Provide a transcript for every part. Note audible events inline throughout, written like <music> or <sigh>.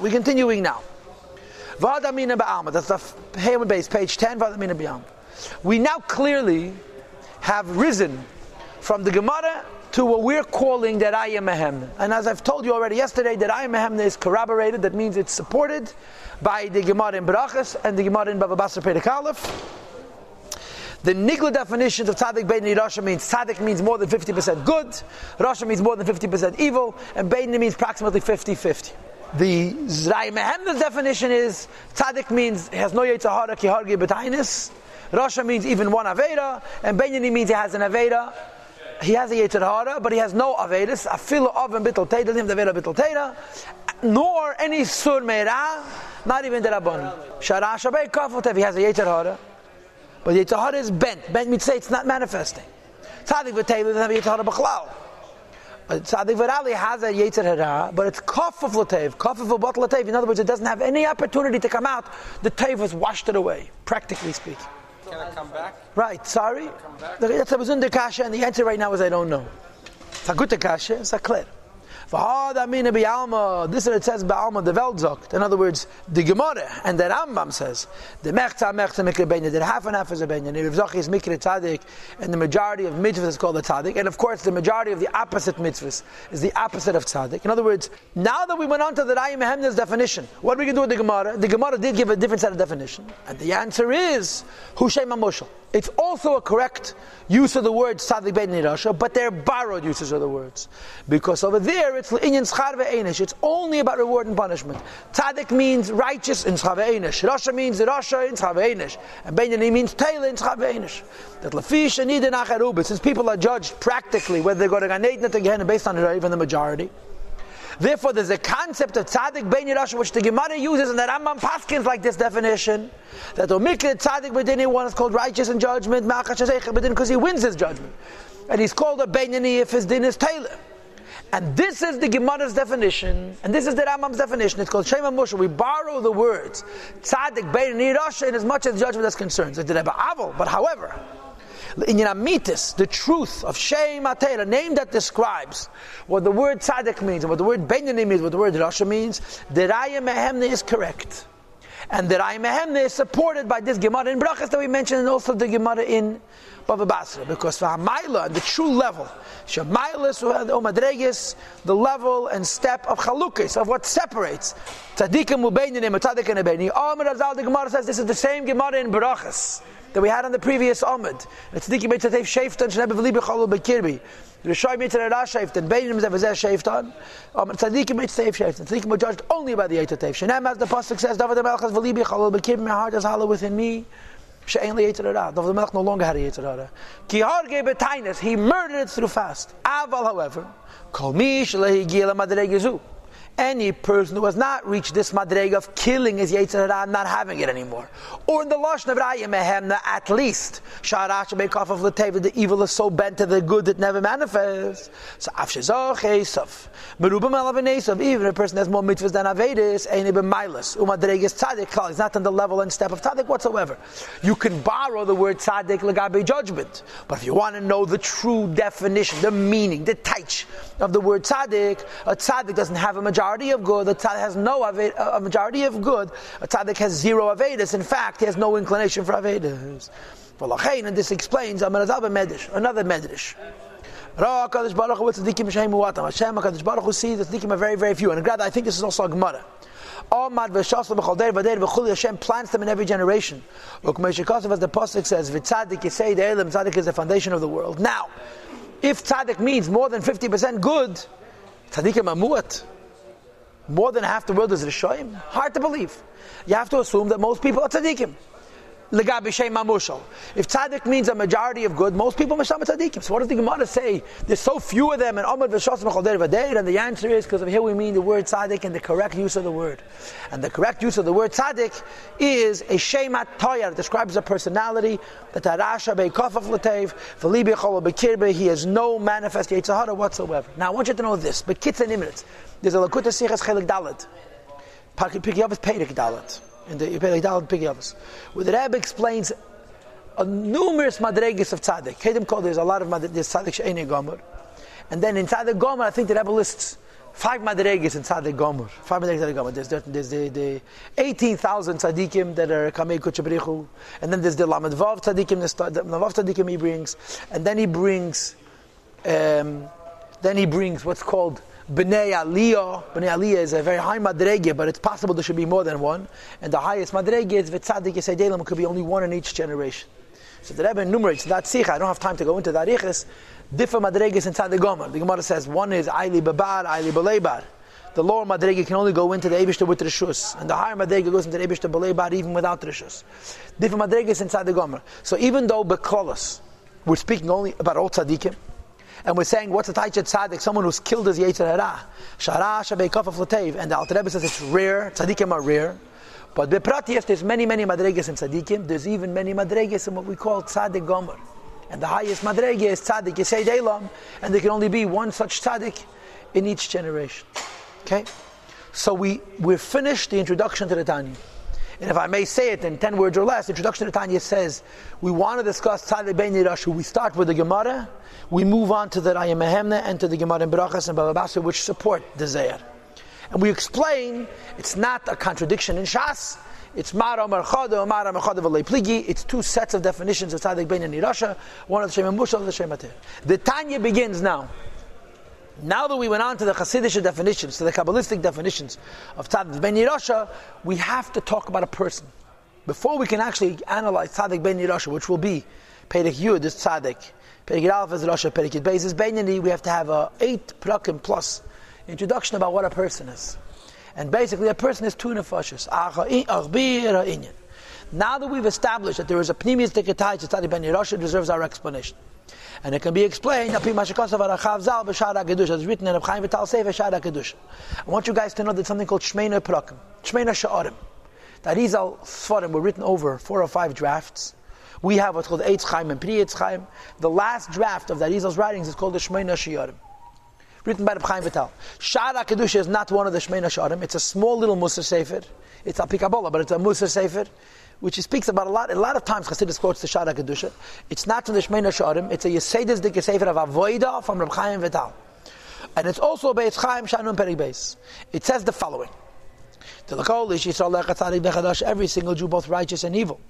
we're continuing now. Vadamina ba'alma. That's the Haman base, page 10, Vadamina ba'alma. We now clearly have risen from the Gemara to what we're calling that I am a Mehemna. And as I've told you already yesterday, that I am a Mehemna is corroborated, that means it's supported by the Gemara in Barachas and the Gemara in Bava Basra. The Nigla definitions of Tzaddik Beini Rasha means Tzaddik means more than 50% good, Rasha means more than 50% evil, and Beini means approximately 50-50. The Zray definition is Tzaddik means he has no Yetzer Hara ki hargi betainis, Rasha means even one Aveda, and Benyani means he has an Aveda. He has a Yetzirah, but he has no Avedis, Afilu of and Bittel Teda, the Aveda Bittel Teda, nor any Sur Meira, not even the Rabban. Shara Shabbat Kafotev, he has a Yetzirah, but Yetzirah is bent. Bent means say it's not manifesting. Tzadik V'Teilu doesn't have Yetzirah B'chlal. Tzadik V'Rali has a Yetzirah, but it's Kaf of Latev, Kaf of Latev. In other words, it doesn't have any opportunity to come out. The Tev has washed it away, practically speaking. Can I come back? Right, sorry. come back? That's a Bazunda Kasha, and the answer right now is I don't know. It's a good Kasha, it's a clear. This is it says Ba'alma the Veldzok. In other words, the Gemara and the Rambam says the Mechta Mechta Mikra. The half and half is a Benya. The Rivzochi is Mikra Tzadik, and the majority of mitzvahs is called a Tzadik. And of course, the majority of the opposite mitzvahs is the opposite of Tzadik. In other words, now that we went on to the Raya Mehemna's definition, what are we to do with the Gemara? The Gemara did give a different set of definition, and the answer is Hushay Mamoshel. It's also a correct use of the word Tzadik Ben Nirasha, but they're borrowed uses of the words because over there it's inyan schar ve'enish. It's only about reward and punishment. Tzaddik means righteous in schar ve'enish. Rasha means Rasha in schar ve'enish. And Benjamin means Taylor in schar ve'enish. That and nida nacharubit. Since people are judged practically whether they're going to Gan Eden or Gehenna based on even the majority. Therefore, there's a concept of tzaddik ben Yerusha, which the Gemara uses, and the Rambam Paskins like this definition that omikra tzaddik bedini one is called righteous in judgment, because he wins his judgment, and he's called a benyani if his din is Taylor. And this is the Gemara's definition, and this is the Rambam's definition. It's called Shema Moshe. We borrow the words tzaddik bein nirasha in as much as judgment is concerned. It's Avol, but however, in Yinamitis, the truth of Shem Atera, a name that describes what the word tzaddik means, and what the word benyanim means, what the word rasha means, the Raya Mehemne is correct. And the Raya Mehemne is supported by this Gemara in Brachas that we mentioned, and also the Gemara in Bava Basra, because for Hamaila, the true level, Shemailis Omadregis, the level and step of Chalukis, of what separates Tzadikim Ubeinim and Tzaddik and Ubeini. Amr Azal, the Gemara says this is the same Gemara in Barachas that we had on the previous Amud. Tzadikim Eitzatev Sheftan, Shnebe V'li B'cholu B'kirbi. Rishoy Mitzvah Ra Sheftan, Beinim Zevazeh Sheftan, Tzadikim Eitzatev Sheftan. Tzadikim were judged only by the Eitzatev. Shenem, as the Pasuk says, David HaMelech has V'li B'cholu B'kirbi, my heart is hollow within me. She'en li Yetzer Hara. David Melech no longer had a Yetzer Hara. Ki harge betainis. He murdered it through fast. Aval, however, kol mi shlehi gila madregezu any person who has not reached this madrega of killing his Yetzirah, not having it anymore. Or in the Lashon of Mehemna, at least, Sharash Beikaf of Lateva, the evil is so bent to the good that never manifests. So Afshazach Esav. Merubam Elavin Esav, even a person has more mitzvahs than Avedis, Ein Ibn Milas. Umadrega is Tzadik, he's not on the level and step of Tzadik whatsoever. You can borrow the word Tzadik Lagabe judgment. But if you want to know the true definition, the meaning, the taich of the word Tzadik, a Tzadik doesn't have a majority majority of good, a tzaddik has no a majority of good, a tzaddik has zero avedis. In fact, he has no inclination for avedis. And this explains another medrash. Another Kadosh Baruch Hu tzaddikim shehem muatam. Hashem Kadosh Baruch Hu sees the tzaddikim are very very few. And I think this is also a gemara. Amad v'shasla b'chol v'der v'chuli Hashem plants them in every generation. Look, Moshe Kosev, as the pasuk says, v'tzadik yisei de'elim, tzadik is the foundation of the world. Now, if tzadik means more than 50% good, tzaddikim are muat more than half the world is Rishoyim? Hard to believe. You have to assume that most people are tzaddikim. If tzaddik means a majority of good, most people are tzaddikim. So what does the Gemara say? There's so few of them, and Amad v'shos v'cholder v'deir, and the answer is because of here we mean the word tzaddik and the correct use of the word. And the correct use of the word tzaddik is a shemat toyar. Describes a personality that harasha be'kofaf l'tev, v'libi chol be'kirbe, he has no manifest Yetzer Hara whatsoever. Now I want you to know this, but kitz and nimritz. There's a Lakuta Sichas Chelik Dalet. Pikyavis Perik Dalet. In the Perik Dalet Pikyavis. Where the Rebbe explains a numerous madregas of tzaddik. Kedim called there's a lot of there's tzaddik she'ene gomer. And then in tzaddik gomer, I think the Rebbe lists five madregas inside the gomer. Five madregas inside the gomer. There's, the, there's the, the 18,000 tzaddikim that are kamei kuchabrichu, and then there's the lamed vav tzaddikim, the, vav tzaddikim he brings, and then he brings, um, then he brings what's called Bnei Aliyah. Bnei Aliyah is a very high madrege, but it's possible there should be more than one. And the highest madrege is Vitzadik Yisadelim, could be only one in each generation. So the Rebbe enumerates that sikha. I don't have time to go into that. Ichis, different madreges inside the Gomer. The Gemara says one is Aili Babar, Aili Balebar. The lower madrege can only go into the Ebishter with Rishus, and the higher madrege goes into the Ebishter Balebar even without Rishus. Different madreges inside the Gomer. So even though Beklolos, we're speaking only about all tzaddikim, and we're saying what's a Taichet Tzaddik, someone who's killed his Yetzer Hara, Shara Shabei Kafaf Latev, and the Alter Rebbe says it's rare, tzaddikim are rare, but Bepratiyev, there's many, many madreges in tzaddikim. There's even many madreges in what we call tzaddik gomer. And the highest madrege is tzaddik Yesei Elam, and there can only be one such tzaddik in each generation. Okay? So we, we've finished the introduction to the Tanya. And if I may say it in 10 words or less, introduction to Tanya says, we want to discuss Tzaddik Ben Yirashu. We start with the Gemara, we move on to the Raya Mehemna and to the Gemara in Berachas and Bava Basra, which support the Zayar. And we explain it's not a contradiction in Shas. It's Mara Marchada, Mara Marchada Pligi. It's two sets of definitions of Tzadik Ben and one of the Shem Mushal, the Shem The Tanya begins now. Now that we went on to the Hasidic definitions, to the Kabbalistic definitions of Tzadik Ben Yirasha, we have to talk about a person. Before we can actually analyze Tzadik Ben Yirasha, which will be Perek Yud is Tzadik, Perek Aleph is Rasha, Perek Yud Beis is Ben we have to have a eight prakim plus introduction about what a person is. And basically, a person is two nefashis. Now that we've established that there is a pneumius to study ben Yerusha, deserves our explanation. And it can be explained, as written in Chaim Vital Sefer Shara Kedusha. I want you guys to know that something called Shmeina Prakim, Shmeina Sha'arim. That Arizal Sfarim were written over four or five drafts. We have what's called Eitz Chaim and Pri Eitz Chaim. The last draft of that Arizal's writings is called the Shmeina Sha'arim written by the Chaim Vital. Shara Kedusha is not one of the Shmeina Sharim. It's a small little Musa Sefer. It's a Pikabola, but it's a Musa Sefer, which he speaks about a lot. A lot of times Chassidus quotes the Shara Kedusha. It's not from the Shmeina Sharim. It's a Yesedis Dik Sefer of Avoida from Reb Chaim Vital. And it's also Beis Chaim Shanun Peri Beis. It says the following. Every single Jew, both righteous and evil.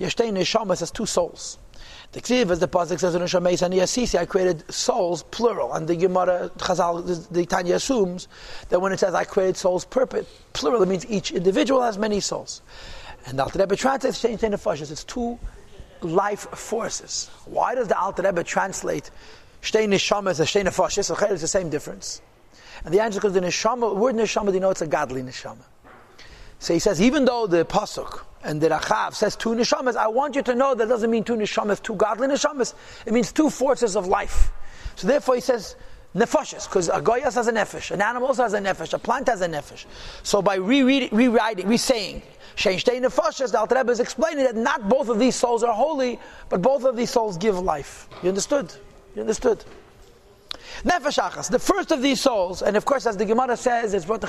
Yeshtein Neshamas has two souls. The Ksiv, as the Pasuk says in Shameis and Yasisi, I created souls, plural. And the Gemara, Chazal, the Tanya assumes that when it says I created souls, plural, it means each individual has many souls. And the Alter Rebbe translates Shein Nefashis, it's two life forces. Why does the Alter Rebbe translate Shtein Neshamas as Shtein Nefashis? It's the same difference. And the answer is because the Neshama, word Neshama, it's a godly Neshama. So he says, even though the Pasuk, and the Rachav says two neshamas, I want you to know that doesn't mean two neshamas, two godly neshamas. It means two forces of life. So therefore he says nefashis, because a goyas has a nefesh, an animal also has a nefesh, a plant has a nefesh. So by rewriting, rewriting, re-saying, Shein Shtei Nefashis, the Alter Rebbe is explaining that not both of these souls are holy, but both of these souls give life. You understood? You understood? Nefesh Achas, the first of these souls, and of course, as the Gemara says, it's brought to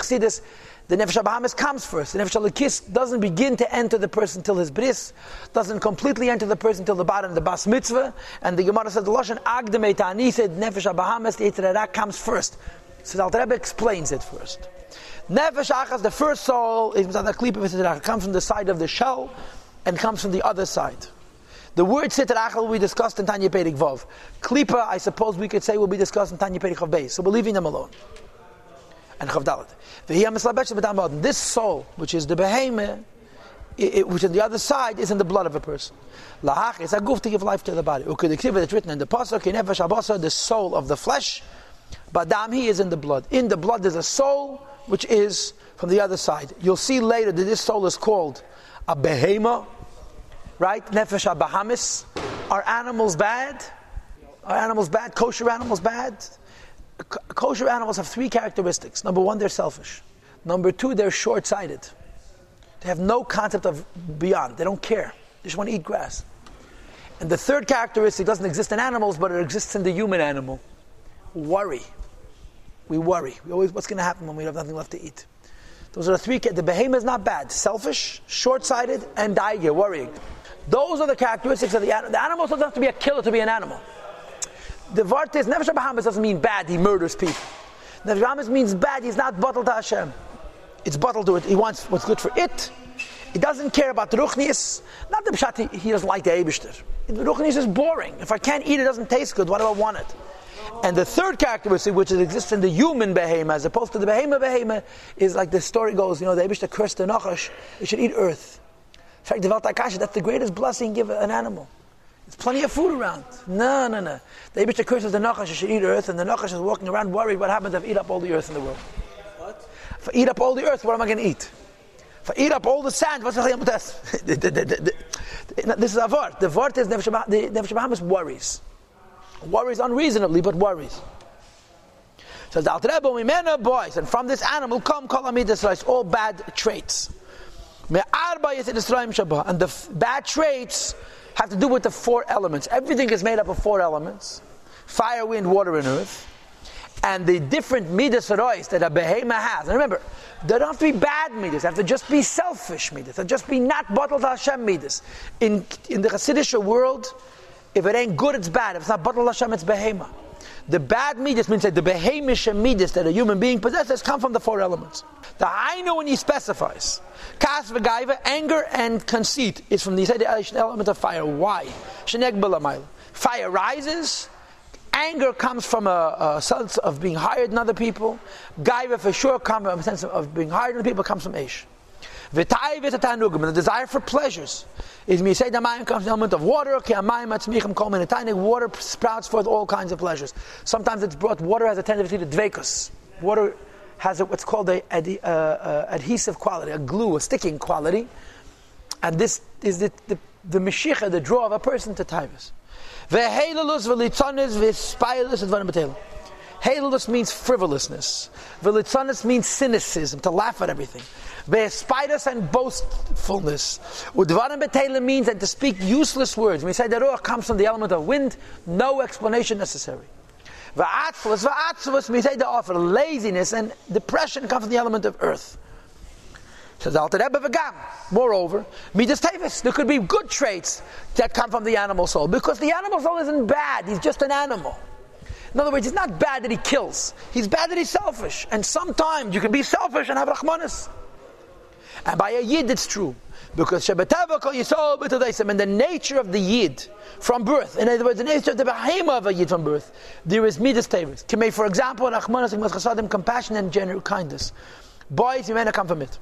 the Nefesh Bahamas comes first. The Nefesh Alakis doesn't begin to enter the person till his bris, doesn't completely enter the person till the bottom of the Bas Mitzvah, and the Gemara says, the Lashon Agdeme Ta'ani said, Nefesh Bahamas, the Yitzhak comes first. So the Rebbe explains it first. Nefesh Achas, the first soul, is comes from the side of the shell, and comes from the other side. The word Sitra Achel will be discussed in Tanya Perik Vov. Klipa, I suppose we could say, will be discussed in Tanya Perik Chav So we're leaving them alone. And Chav Dalet. This soul, which is the behemoth, which on the other side is in the blood of a person. Lahach is a goof to give life to the body. It's written in the pasuk, the soul of the flesh. Badam, he is in the blood. In the blood there's a soul which is from the other side. You'll see later that this soul is called a behema, right? Nefesh Bahamis. Are animals bad? Are animals bad? Kosher animals bad? Kosher animals have three characteristics. Number one, they're selfish. Number two, they're short sighted. They have no concept of beyond. They don't care. They just want to eat grass. And the third characteristic doesn't exist in animals, but it exists in the human animal worry. We worry. We always, what's going to happen when we have nothing left to eat? Those are the three. The behemoth is not bad. Selfish, short sighted, and daige, worrying. Those are the characteristics of the animal. The animal doesn't have to be a killer to be an animal. The Vartis, Nefesh Bahamas doesn't mean bad, he murders people. Nefesh Bahamis means bad. He's not bottled to Hashem. It's bottled to it. He wants what's good for it. He doesn't care about the ruchnius. Not the pshat, he, he doesn't like the Eibishter. The ruchnius is boring. If I can't eat it, it doesn't taste good. Why do I want it? And the third characteristic, which exists in the human behemoth, as opposed to the behemoth behemoth, is like the story goes, you know, the Eibishter cursed the Nachash, it should eat earth. In fact, the that's the greatest blessing give an animal. There's plenty of food around. No, no, no. The Abishta curses the Nachash should eat earth, and the Nachash is walking around worried what happens if I eat up all the earth in the world. What? If I eat up all the earth, what am I going to eat? If I eat up all the sand, what's the <laughs> This is a vort. The vort is Nefesh Bahamas worries. Worries unreasonably, but worries. Says the Alter Rebbe, Mimena oh boys, and from this animal come all bad traits. And the bad traits have to do with the four elements. Everything is made up of four elements fire, wind, water, and earth. And the different midas that a behema has. And remember, they don't have to be bad midas, they have to just be selfish midas, they just be not bottled Hashem midas. In, in the Hasidic world, if it ain't good, it's bad. If it's not bottled Hashem, it's behema. The bad midas means that the behemish midas that a human being possesses come from the four elements. The I know when he specifies, kas v'gaiva, anger and conceit is from the element of fire. Why? Fire rises, anger comes from a, a, sense of being higher than other people. Gaiva for sure comes from a sense of being higher than people comes from Aish. V'tayv is a tanugim, the desire for pleasures. Is the mayim comes the element of water. Water sprouts forth all kinds of pleasures. Sometimes it's brought. Water has a tendency to dvekus. Water has a, what's called an a, a, adhesive quality, a glue, a sticking quality, and this is the the, the meshicha, the draw of a person to taivus. And Halelus means frivolousness. Velitzonis means cynicism, to laugh at everything. Ve'espidus and boastfulness. Udvarim betela means that to speak useless words. We say the ruach comes from the element of wind, no explanation necessary. Va'atzvus, va'atzvus, we say the offer laziness and depression come from the element of earth. Says Alter. Moreover, midas tevis. There could be good traits that come from the animal soul because the animal soul isn't bad. He's just an animal. In other words, it's not bad that he kills. He's bad that he's selfish. And sometimes you can be selfish and have rachmanis. And by a yid, it's true. Because and the nature of the yid from birth, in other words, the nature of the behema of a yid from birth, there is midas tevis. For example, rachmanis chasadim, compassion and general kindness. Boys, you may not come from it.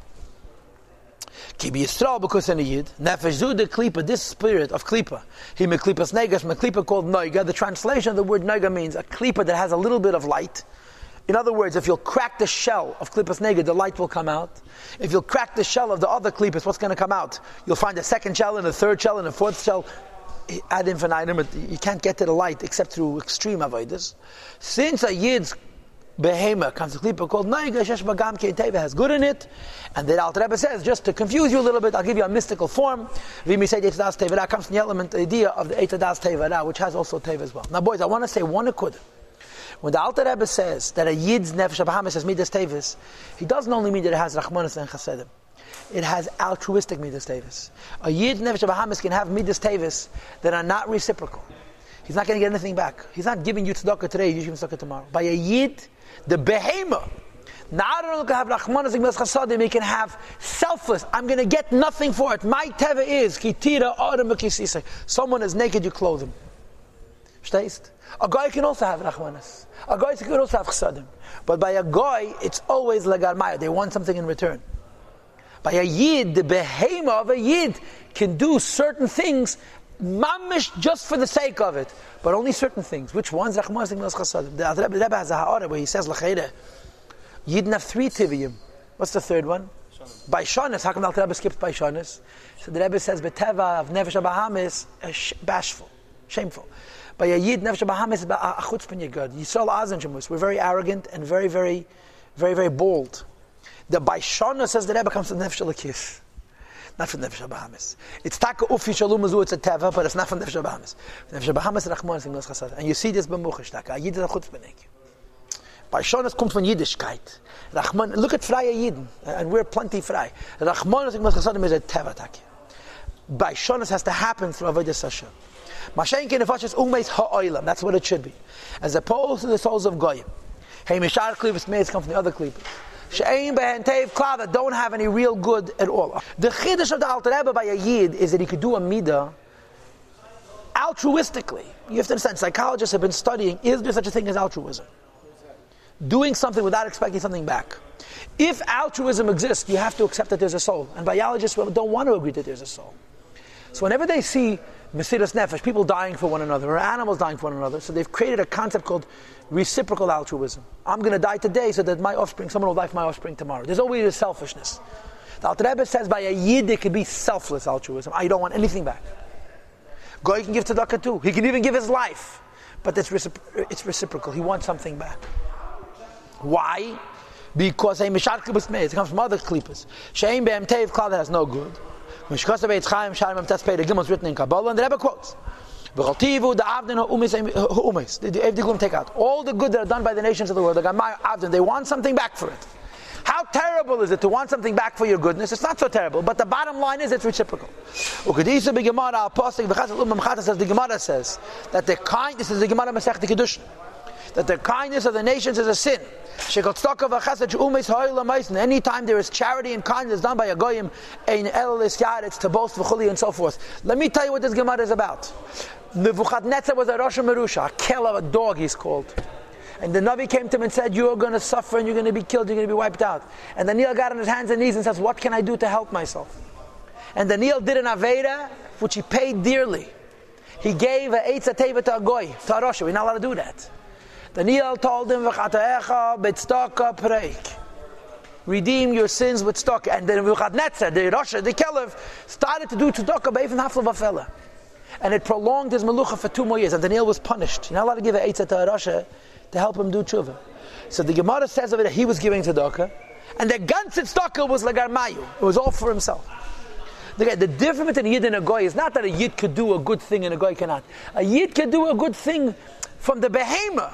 Kibi Yisrael because in a Yid, Nefesh the Klipa, this spirit of Klipa, he me Klipas Negas, me Klipa called Noiga. The translation of the word Noiga means a Klipa that has a little bit of light. In other words, if you'll crack the shell of Klipas Nega, the light will come out. If you'll crack the shell of the other Klipas, what's going to come out? You'll find a second shell and a third shell and a fourth shell ad infinitum. You can't get to the light except through extreme avoidance. Since a Yid's behema comes to klipa called Naiga Shesh Bagam Teva has good in it, and the Alter Rebbe says just to confuse you a little bit, I'll give you a mystical form. Vimi say Eitzadas Tevera comes from the element, the idea of the Eitzadas Tevera, which has also Teva as well. Now, boys, I want to say one akud. When the Alter Rebbe says that a Yid's Nefesh Bahamas has Midas Tevis, he doesn't only mean that it has Rachmanis and Chasedim. It has altruistic Midas Tevis. A Yid Nefesh Bahamas can have Midas Tevis that are not reciprocal. He's not going to get anything back. He's not giving you tzedakah today, you give him tzedakah tomorrow. By a Yid, the behema. Only can have rachmanas chasadim, he can have selfless. I'm going to get nothing for it. My teva is Someone is naked, you clothe him. Stayst. A guy can also have rachmanas. A guy can also have chasadim. But by a guy, it's always legar They want something in return. By a yid, the behema of a yid can do certain things mamish just for the sake of it, but only certain things. Which ones? Rachmas. The Rebbe has a ha'ara where he says lachayre. Yidden have three tiviyim. What's the third one? By shanis. How come the Rebbe skips by shanis? So the Rebbe says beteva of nefesh abahamis eh, bashful, shameful. By a yid nefesh abahamis is a chutzpah yigad. Yisrael azan shemus. We're very arrogant and very, very, very, very bold. The by shanis says the Rebbe comes to nefesh alakis not from Nefesh Bahamas. It's Taka Ufi Shalom Azu, it's a Teva, but it's not from Nefesh Bahamas. Nefesh Bahamas Rachman is Inglas Chasad. And you see this Bemuchish Taka. Yid is a Chutzpenik. Bei Shonas kommt von Yiddishkeit. Rachman, look at Freie Yidden, and we're plenty frei. Rachman is Inglas Chasadim is a Teva Taka. By Shonas has to happen through Avodah Hashem. Mashenke Nefashis Umeis Ha'oilam, that's what it should be. As opposed to the souls of Goyim. Hey, Mishar Klippas may come from the other Klippas. She'ein behen tev klal that don't have any real good at all. The chiddush of the Alter Rebbe by a Yid is that he could do a midah altruistically. You have to understand, psychologists have been studying, is there such a thing as altruism? Doing something without expecting something back. If altruism exists, you have to accept that there's a soul. And biologists don't want to agree that there's a soul. So whenever they see Mesiras Nefesh, people dying for one another, or animals dying for one another, so they've created a concept called reciprocal altruism. I'm going to die today so that my offspring, someone will die for my offspring tomorrow. There's always a selfishness. The Alter Rebbe says by a Yid it could be selfless altruism. I don't want anything back. Goy can give tzedakah too. He can even give his life. But it's, recipro- it's reciprocal. He wants something back. Why? Because a mishar. It comes from other klipas. Shein be'em teiv klal that has no good. Mishkasa be'etz chaim sharim em tes the gimel written in Kabbalah, and the Rebbe quotes. V'chaltivu the avdin ha'umis The Evdigum take out. All the good that are done by the nations of the world, the Gamay avdin, they want something back for it. How terrible is it to want something back for your goodness? It's not so terrible, but the bottom line is it's reciprocal. says the Gemara says that the kind, this is the Gemara Masech Kedushin, that the kindness of the nations is a sin. Anytime there is charity and kindness done by a goyim, it's to boast v'chuli and so forth. Let me tell you what this Gemara is about. Nebuchadnezzar was a Rosh Merusha, a kill of a dog he's called. And the Navi came to him and said, You are going to suffer and you're going to be killed, you're going to be wiped out. And Daniel got on his hands and knees and says, What can I do to help myself? And Daniel did an Aveda, which he paid dearly. He gave a Teva to a Goy, to a Rosh. We're not allowed to do that. Daniel told him, Redeem your sins with stock. And then Nebuchadnezzar, the Rosh, the Caliph, started to do tzedakah by even half of a fella. And it prolonged his melucha for two more years. And Daniel was punished. You're not allowed to give a Eitza to a to help him do tshuva. So the Gemara says of it that he was giving tzedakah, and the ganze tzedakah was lagarmayu. It was all for himself. The, the difference between a yid and a goy is not that a yid could do a good thing and a goy cannot. A yid can do a good thing from the behemoth,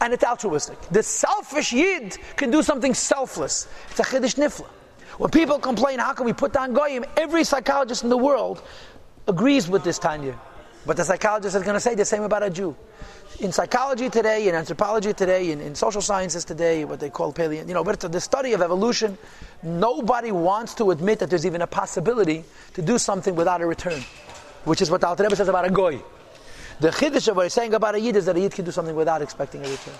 and it's altruistic. The selfish yid can do something selfless. It's a chiddush nifla. When people complain, how can we put down goyim? Every psychologist in the world agrees with this Tanya. But the psychologist is going to say the same about a Jew in psychology today, in anthropology today, in, in social sciences today, what they call paleo, you know, but the study of evolution, nobody wants to admit that there's even a possibility to do something without a return, which is what the Alter Rebbe says about a goy. The chiddush of what he's saying about a yid is that a yid can do something without expecting a return.